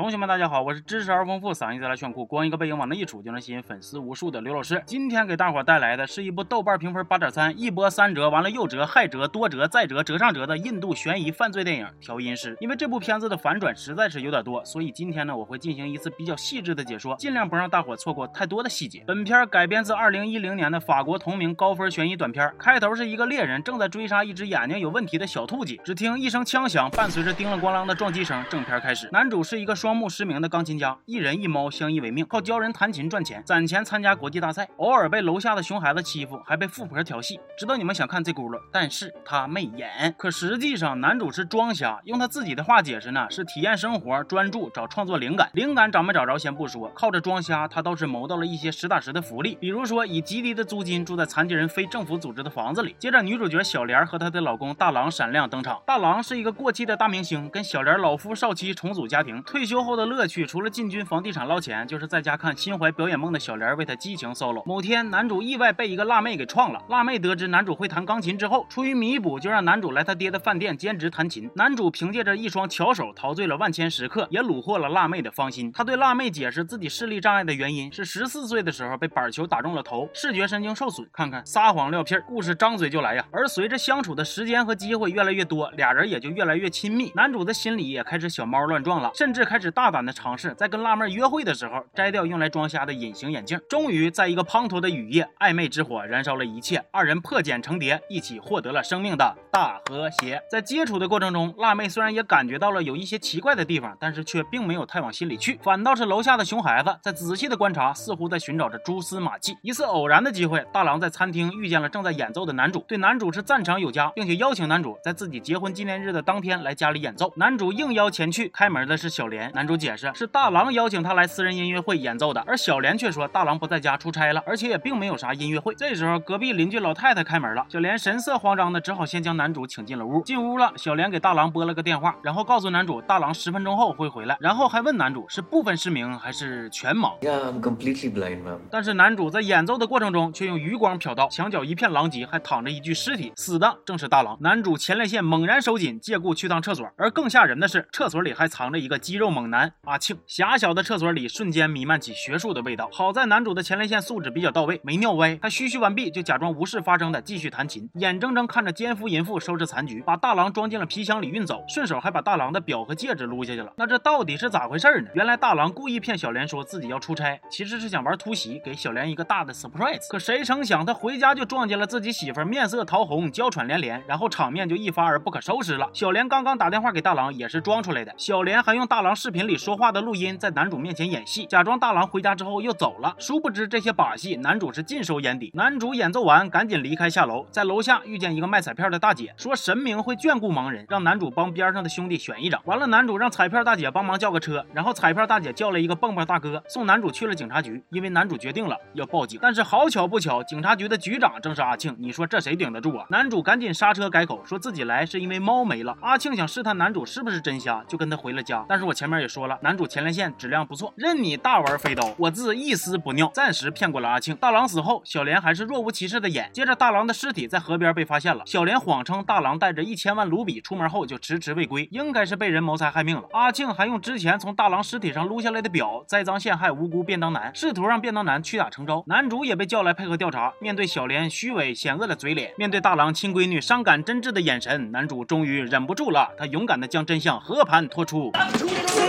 同学们，大家好，我是知识而丰富、嗓音再来炫酷、光一个背影往那一杵就能吸引粉丝无数的刘老师。今天给大伙带来的是一部豆瓣评分八点三、一波三折，完了又折、害折、多折、再折、折上折的印度悬疑犯罪电影《调音师》。因为这部片子的反转实在是有点多，所以今天呢，我会进行一次比较细致的解说，尽量不让大伙错过太多的细节。本片改编自二零一零年的法国同名高分悬疑短片，开头是一个猎人正在追杀一只眼睛有问题的小兔子，只听一声枪响，伴随着叮了咣啷的撞击声，正片开始。男主是一个双双目失明的钢琴家，一人一猫相依为命，靠教人弹琴赚钱，攒钱参加国际大赛，偶尔被楼下的熊孩子欺负，还被富婆调戏。知道你们想看这轱辘，但是他没演。可实际上，男主是装瞎，用他自己的话解释呢，是体验生活，专注找创作灵感。灵感找没找着先不说，靠着装瞎，他倒是谋到了一些实打实的福利，比如说以极低的租金住在残疾人非政府组织的房子里。接着，女主角小莲和她的老公大郎闪亮登场。大郎是一个过气的大明星，跟小莲老夫少妻重组家庭。退休后的乐趣，除了进军房地产捞钱，就是在家看心怀表演梦的小莲为他激情 solo。某天，男主意外被一个辣妹给撞了。辣妹得知男主会弹钢琴之后，出于弥补，就让男主来他爹的饭店兼职弹琴。男主凭借着一双巧手陶醉了万千食客，也虏获了辣妹的芳心。他对辣妹解释自己视力障碍的原因是十四岁的时候被板球打中了头，视觉神经受损。看看撒谎撂屁，故事张嘴就来呀。而随着相处的时间和机会越来越多，俩人也就越来越亲密。男主的心里也开始小猫乱撞了，甚至开开始大胆的尝试在跟辣妹约会的时候摘掉用来装瞎的隐形眼镜。终于在一个滂沱的雨夜，暧昧之火燃烧了一切，二人破茧成蝶，一起获得了生命的大和谐。在接触的过程中，辣妹虽然也感觉到了有一些奇怪的地方，但是却并没有太往心里去，反倒是楼下的熊孩子在仔细的观察，似乎在寻找着蛛丝马迹。一次偶然的机会，大郎在餐厅遇见了正在演奏的男主，对男主是赞赏有加，并且邀请男主在自己结婚纪念日的当天来家里演奏。男主应邀前去，开门的是小莲。男主解释是大郎邀请他来私人音乐会演奏的，而小莲却说大郎不在家出差了，而且也并没有啥音乐会。这时候隔壁邻居老太太开门了，小莲神色慌张的只好先将男主请进了屋。进屋了，小莲给大郎拨了个电话，然后告诉男主大郎十分钟后会回来，然后还问男主是部分失明还是全盲。Yeah, I'm completely blind, ma'am. 但是男主在演奏的过程中却用余光瞟到墙角一片狼藉，还躺着一具尸体，死的正是大郎。男主前列腺猛然收紧，借故去趟厕所。而更吓人的是，厕所里还藏着一个肌肉猛猛男阿庆。狭小的厕所里瞬间弥漫起学术的味道。好在男主的前列腺素质比较到位，没尿歪。他嘘嘘完毕，就假装无事发生的继续弹琴，眼睁睁看着奸夫淫妇收拾残局，把大郎装进了皮箱里运走，顺手还把大郎的表和戒指撸下去了。那这到底是咋回事呢？原来大郎故意骗小莲说自己要出差，其实是想玩突袭，给小莲一个大的 surprise。可谁成想他回家就撞见了自己媳妇，面色桃红，娇喘连连，然后场面就一发而不可收拾了。小莲刚刚打电话给大郎，也是装出来的。小莲还用大郎视视频里说话的录音在男主面前演戏，假装大郎回家之后又走了。殊不知这些把戏，男主是尽收眼底。男主演奏完，赶紧离开下楼，在楼下遇见一个卖彩票的大姐，说神明会眷顾盲人，让男主帮边上的兄弟选一张。完了，男主让彩票大姐帮忙叫个车，然后彩票大姐叫了一个蹦蹦大哥送男主去了警察局，因为男主决定了要报警。但是好巧不巧，警察局的局长正是阿庆，你说这谁顶得住啊？男主赶紧刹车改口，说自己来是因为猫没了。阿庆想试探男主是不是真瞎，就跟他回了家。但是我前面也说了，男主前列腺质量不错，任你大玩飞刀，我自一丝不尿，暂时骗过了阿庆。大郎死后，小莲还是若无其事的演。接着大郎的尸体在河边被发现了，小莲谎称大郎带着一千万卢比出门后就迟迟未归，应该是被人谋财害命了。阿庆还用之前从大郎尸体上撸下来的表栽赃陷害无辜便当男，试图让便当男屈打成招。男主也被叫来配合调查。面对小莲虚伪险恶的嘴脸，面对大郎亲闺女伤感真挚的眼神，男主终于忍不住了，他勇敢的将真相和盘托出。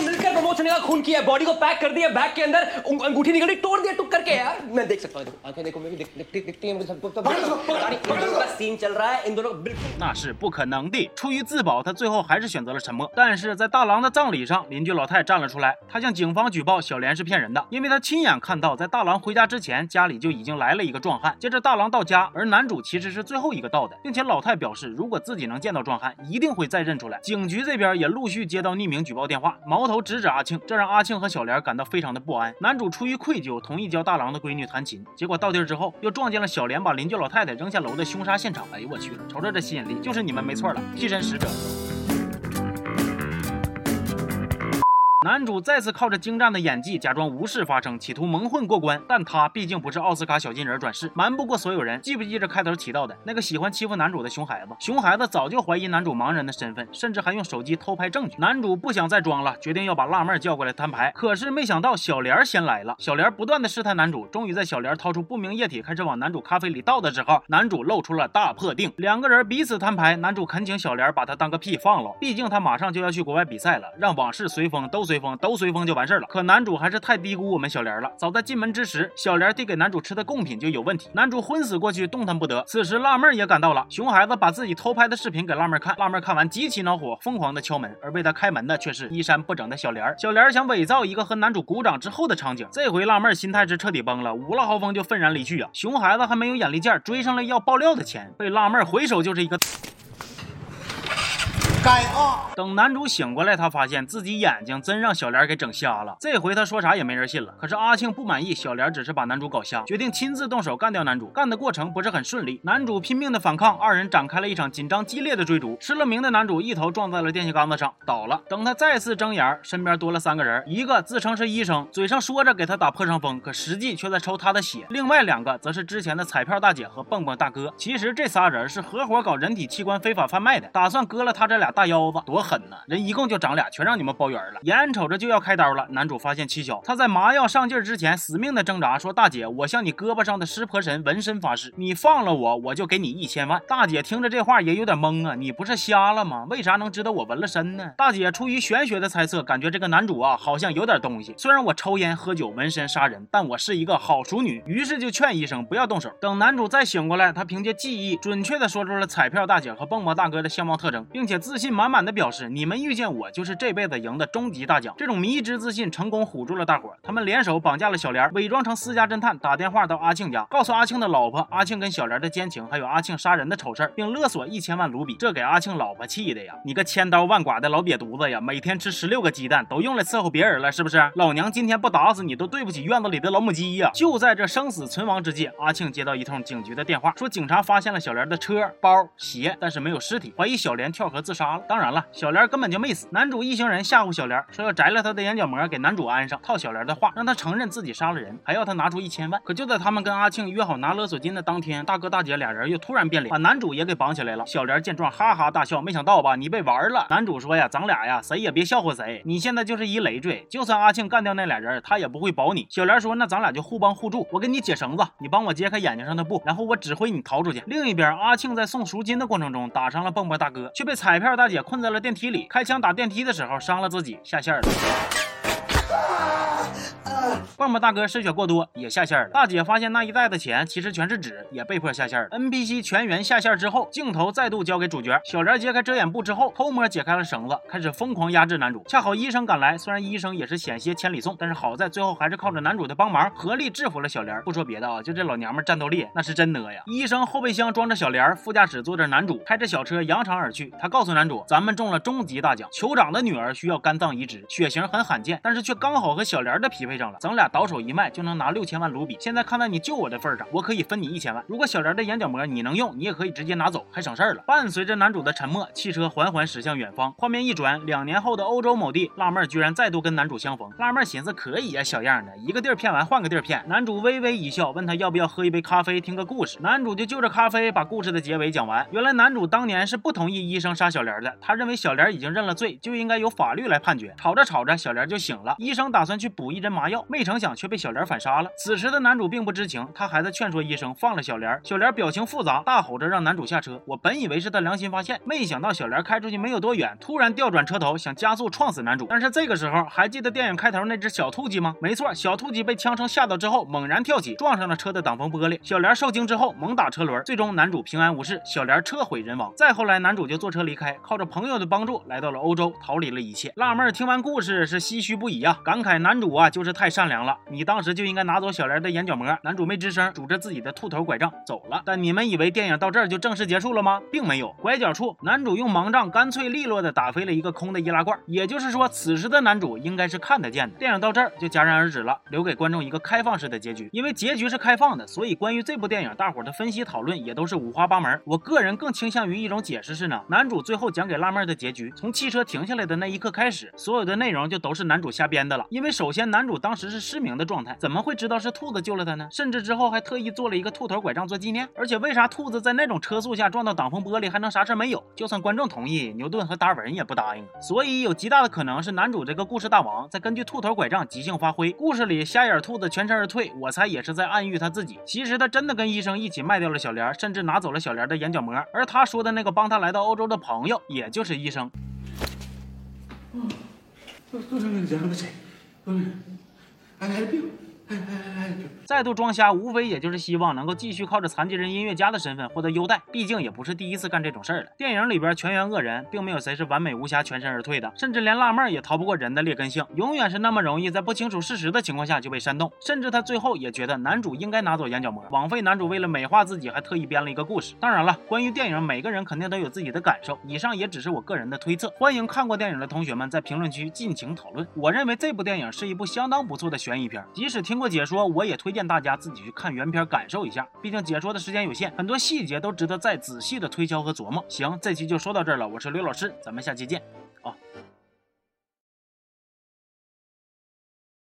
Luca. Promotion का खून किया बॉडी को पैक कर दिया बैग के अंदर उंग- अंगूठी निकली तोड़ दिया टुक करके यार मैं देख सकता हूँ देखो, आंखें देखो मैं भी देख, देख, दिखती है मुझे सबको तो पता नहीं, इन दोनों का सीन चल रहा है इन दोनों को बिल्कुल 那是不可能的。出于自保，他最后还是选择了沉默。但是在大郎的葬礼上，邻居老太站了出来，她向警方举报小莲是骗人的，因为她亲眼看到，在大郎回家之前，家里就已经来了一个壮汉。接着大郎到家，而男主其实是最后一个到的，并且老太表示，如果自己能见到壮汉，一定会再认出来。警局这边也陆续接到匿名举报电话，矛头直指阿 庆，这让阿庆和小莲感到非常的不安。男主出于愧疚，同意教大郎的闺女弹琴，结果到地儿之后，又撞见了小莲把邻居老太太扔下楼的凶杀现场。哎呦我去了，瞅瞅这吸引力，就是你们没错了，替身使者。男主再次靠着精湛的演技假装无事发生，企图蒙混过关。但他毕竟不是奥斯卡小金人转世，瞒不过所有人。记不记着开头提到的那个喜欢欺负男主的熊孩子？熊孩子早就怀疑男主盲人的身份，甚至还用手机偷拍证据。男主不想再装了，决定要把辣妹叫过来摊牌。可是没想到小莲先来了。小莲不断的试探男主，终于在小莲掏出不明液体开始往男主咖啡里倒的时候，男主露出了大破腚。两个人彼此摊牌，男主恳请小莲把他当个屁放了，毕竟他马上就要去国外比赛了，让往事随风，都随风，都随风就完事了。可男主还是太低估我们小莲了。早在进门之时，小莲递给男主吃的贡品就有问题，男主昏死过去，动弹不得。此时辣妹也赶到了，熊孩子把自己偷拍的视频给辣妹看，辣妹看完极其恼火，疯狂的敲门，而为他开门的却是衣衫不整的小莲。小莲想伪造一个和男主鼓掌之后的场景，这回辣妹心态是彻底崩了，五了豪风就愤然离去啊。熊孩子还没有眼力见，追上来要爆料的钱，被辣妹回手就是一个。该啊！等男主醒过来，他发现自己眼睛真让小莲给整瞎了。这回他说啥也没人信了。可是阿庆不满意，小莲只是把男主搞瞎，决定亲自动手干掉男主。干的过程不是很顺利，男主拼命的反抗，二人展开了一场紧张激烈的追逐。失了明的男主一头撞在了电线杆子上，倒了。等他再次睁眼，身边多了三个人，一个自称是医生，嘴上说着给他打破伤风，可实际却在抽他的血。另外两个则是之前的彩票大姐和蹦蹦大哥。其实这仨人是合伙搞人体器官非法贩卖的，打算割了他这俩大腰子，多狠！狠呢，人一共就长俩，全让你们包圆了。眼瞅着就要开刀了，男主发现蹊跷，他在麻药上劲之前死命的挣扎，说：“大姐，我向你胳膊上的湿婆神纹身发誓，你放了我，我就给你一千万。”大姐听着这话也有点懵啊，你不是瞎了吗？为啥能知道我纹了身呢？大姐出于玄学的猜测，感觉这个男主啊好像有点东西。虽然我抽烟喝酒纹身杀人，但我是一个好淑女，于是就劝医生不要动手。等男主再醒过来，他凭借记忆准确的说出了彩票大姐和蹦蹦大哥的相貌特征，并且自信满满的表示。你们遇见我就是这辈子赢的终极大奖，这种迷之自信成功唬住了大伙儿他们联手绑架了小莲，伪装成私家侦探，打电话到阿庆家，告诉阿庆的老婆阿庆跟小莲的奸情，还有阿庆杀人的丑事并勒索一千万卢比。这给阿庆老婆气的呀！你个千刀万剐的老瘪犊子呀！每天吃十六个鸡蛋，都用来伺候别人了是不是？老娘今天不打死你，都对不起院子里的老母鸡呀！就在这生死存亡之际，阿庆接到一通警局的电话，说警察发现了小莲的车、包、鞋，但是没有尸体，怀疑小莲跳河自杀了。当然了，小莲。根本就没死。男主一行人吓唬小莲，说要摘了他的眼角膜给男主安上，套小莲的话，让他承认自己杀了人，还要他拿出一千万。可就在他们跟阿庆约好拿勒索金的当天，大哥大姐俩人又突然变脸，把男主也给绑起来了。小莲见状哈哈大笑，没想到吧，你被玩了。男主说呀，咱俩呀，谁也别笑话谁。你现在就是一累赘，就算阿庆干掉那俩人，他也不会保你。小莲说，那咱俩就互帮互助，我给你解绳子，你帮我揭开眼睛上的布，然后我指挥你逃出去。另一边，阿庆在送赎金的过程中打伤了蹦蹦大哥，却被彩票大姐困在了电梯里。开枪打电梯的时候伤了自己，下线了。蹦蹦大哥失血过多也下线了，大姐发现那一袋的钱其实全是纸，也被迫下线了。NPC 全员下线之后，镜头再度交给主角小莲揭开遮掩布之后，偷摸解开了绳子，开始疯狂压制男主。恰好医生赶来，虽然医生也是险些千里送，但是好在最后还是靠着男主的帮忙，合力制服了小莲。不说别的啊，就这老娘们战斗力那是真呢呀！医生后备箱装着小莲，副驾驶坐着男主，开着小车扬长而去。他告诉男主，咱们中了终极大奖，酋长的女儿需要肝脏移植，血型很罕见，但是却刚好和小莲的匹配上了，咱俩。倒手一卖就能拿六千万卢比。现在看在你救我的份上，我可以分你一千万。如果小莲的眼角膜你能用，你也可以直接拿走，还省事儿了。伴随着男主的沉默，汽车缓缓驶向远方。画面一转，两年后的欧洲某地，辣妹居然再度跟男主相逢。辣妹寻思可以呀，小样的，一个地儿骗完换个地儿骗。男主微微一笑，问他要不要喝一杯咖啡，听个故事。男主就就着咖啡把故事的结尾讲完。原来男主当年是不同意医生杀小莲的，他认为小莲已经认了罪，就应该由法律来判决。吵着吵着，小莲就醒了。医生打算去补一针麻药，没成想却被小莲反杀了。此时的男主并不知情，他还在劝说医生放了小莲。小莲表情复杂，大吼着让男主下车。我本以为是他良心发现，没想到小莲开出去没有多远，突然调转车头，想加速撞死男主。但是这个时候，还记得电影开头那只小兔鸡吗？没错，小兔鸡被枪声吓到之后，猛然跳起，撞上了车的挡风玻璃。小莲受惊之后，猛打车轮，最终男主平安无事，小莲车毁人亡。再后来，男主就坐车离开，靠着朋友的帮助来到了欧洲，逃离了一切。辣妹听完故事是唏嘘不已啊，感慨男主啊就是太善良了。了，你当时就应该拿走小莲的眼角膜。男主没吱声，拄着自己的兔头拐杖走了。但你们以为电影到这儿就正式结束了吗？并没有。拐角处，男主用盲杖干脆利落的打飞了一个空的易拉罐。也就是说，此时的男主应该是看得见的。电影到这儿就戛然而止了，留给观众一个开放式的结局。因为结局是开放的，所以关于这部电影，大伙的分析讨论也都是五花八门。我个人更倾向于一种解释是呢，男主最后讲给辣妹的结局，从汽车停下来的那一刻开始，所有的内容就都是男主瞎编的了。因为首先男主当时是失明的状态，怎么会知道是兔子救了他呢？甚至之后还特意做了一个兔头拐杖做纪念。而且为啥兔子在那种车速下撞到挡风玻璃还能啥事没有？就算观众同意，牛顿和达尔文也不答应。所以有极大的可能是男主这个故事大王在根据兔头拐杖即兴发挥。故事里瞎眼兔子全身而退，我猜也是在暗喻他自己。其实他真的跟医生一起卖掉了小莲，甚至拿走了小莲的眼角膜。而他说的那个帮他来到欧洲的朋友，也就是医生。and help you. 再度装瞎，无非也就是希望能够继续靠着残疾人音乐家的身份获得优待，毕竟也不是第一次干这种事儿了。电影里边全员恶人，并没有谁是完美无瑕、全身而退的，甚至连辣妹也逃不过人的劣根性，永远是那么容易在不清楚事实的情况下就被煽动。甚至他最后也觉得男主应该拿走眼角膜，枉费男主为了美化自己还特意编了一个故事。当然了，关于电影，每个人肯定都有自己的感受，以上也只是我个人的推测。欢迎看过电影的同学们在评论区尽情讨论。我认为这部电影是一部相当不错的悬疑片，即使听通过解说，我也推荐大家自己去。看原片感受一下，毕竟解说的时间有限，很多细节都值得再仔细的推敲和琢磨。行，这期就说到这儿了，我是刘老师，咱们下期见。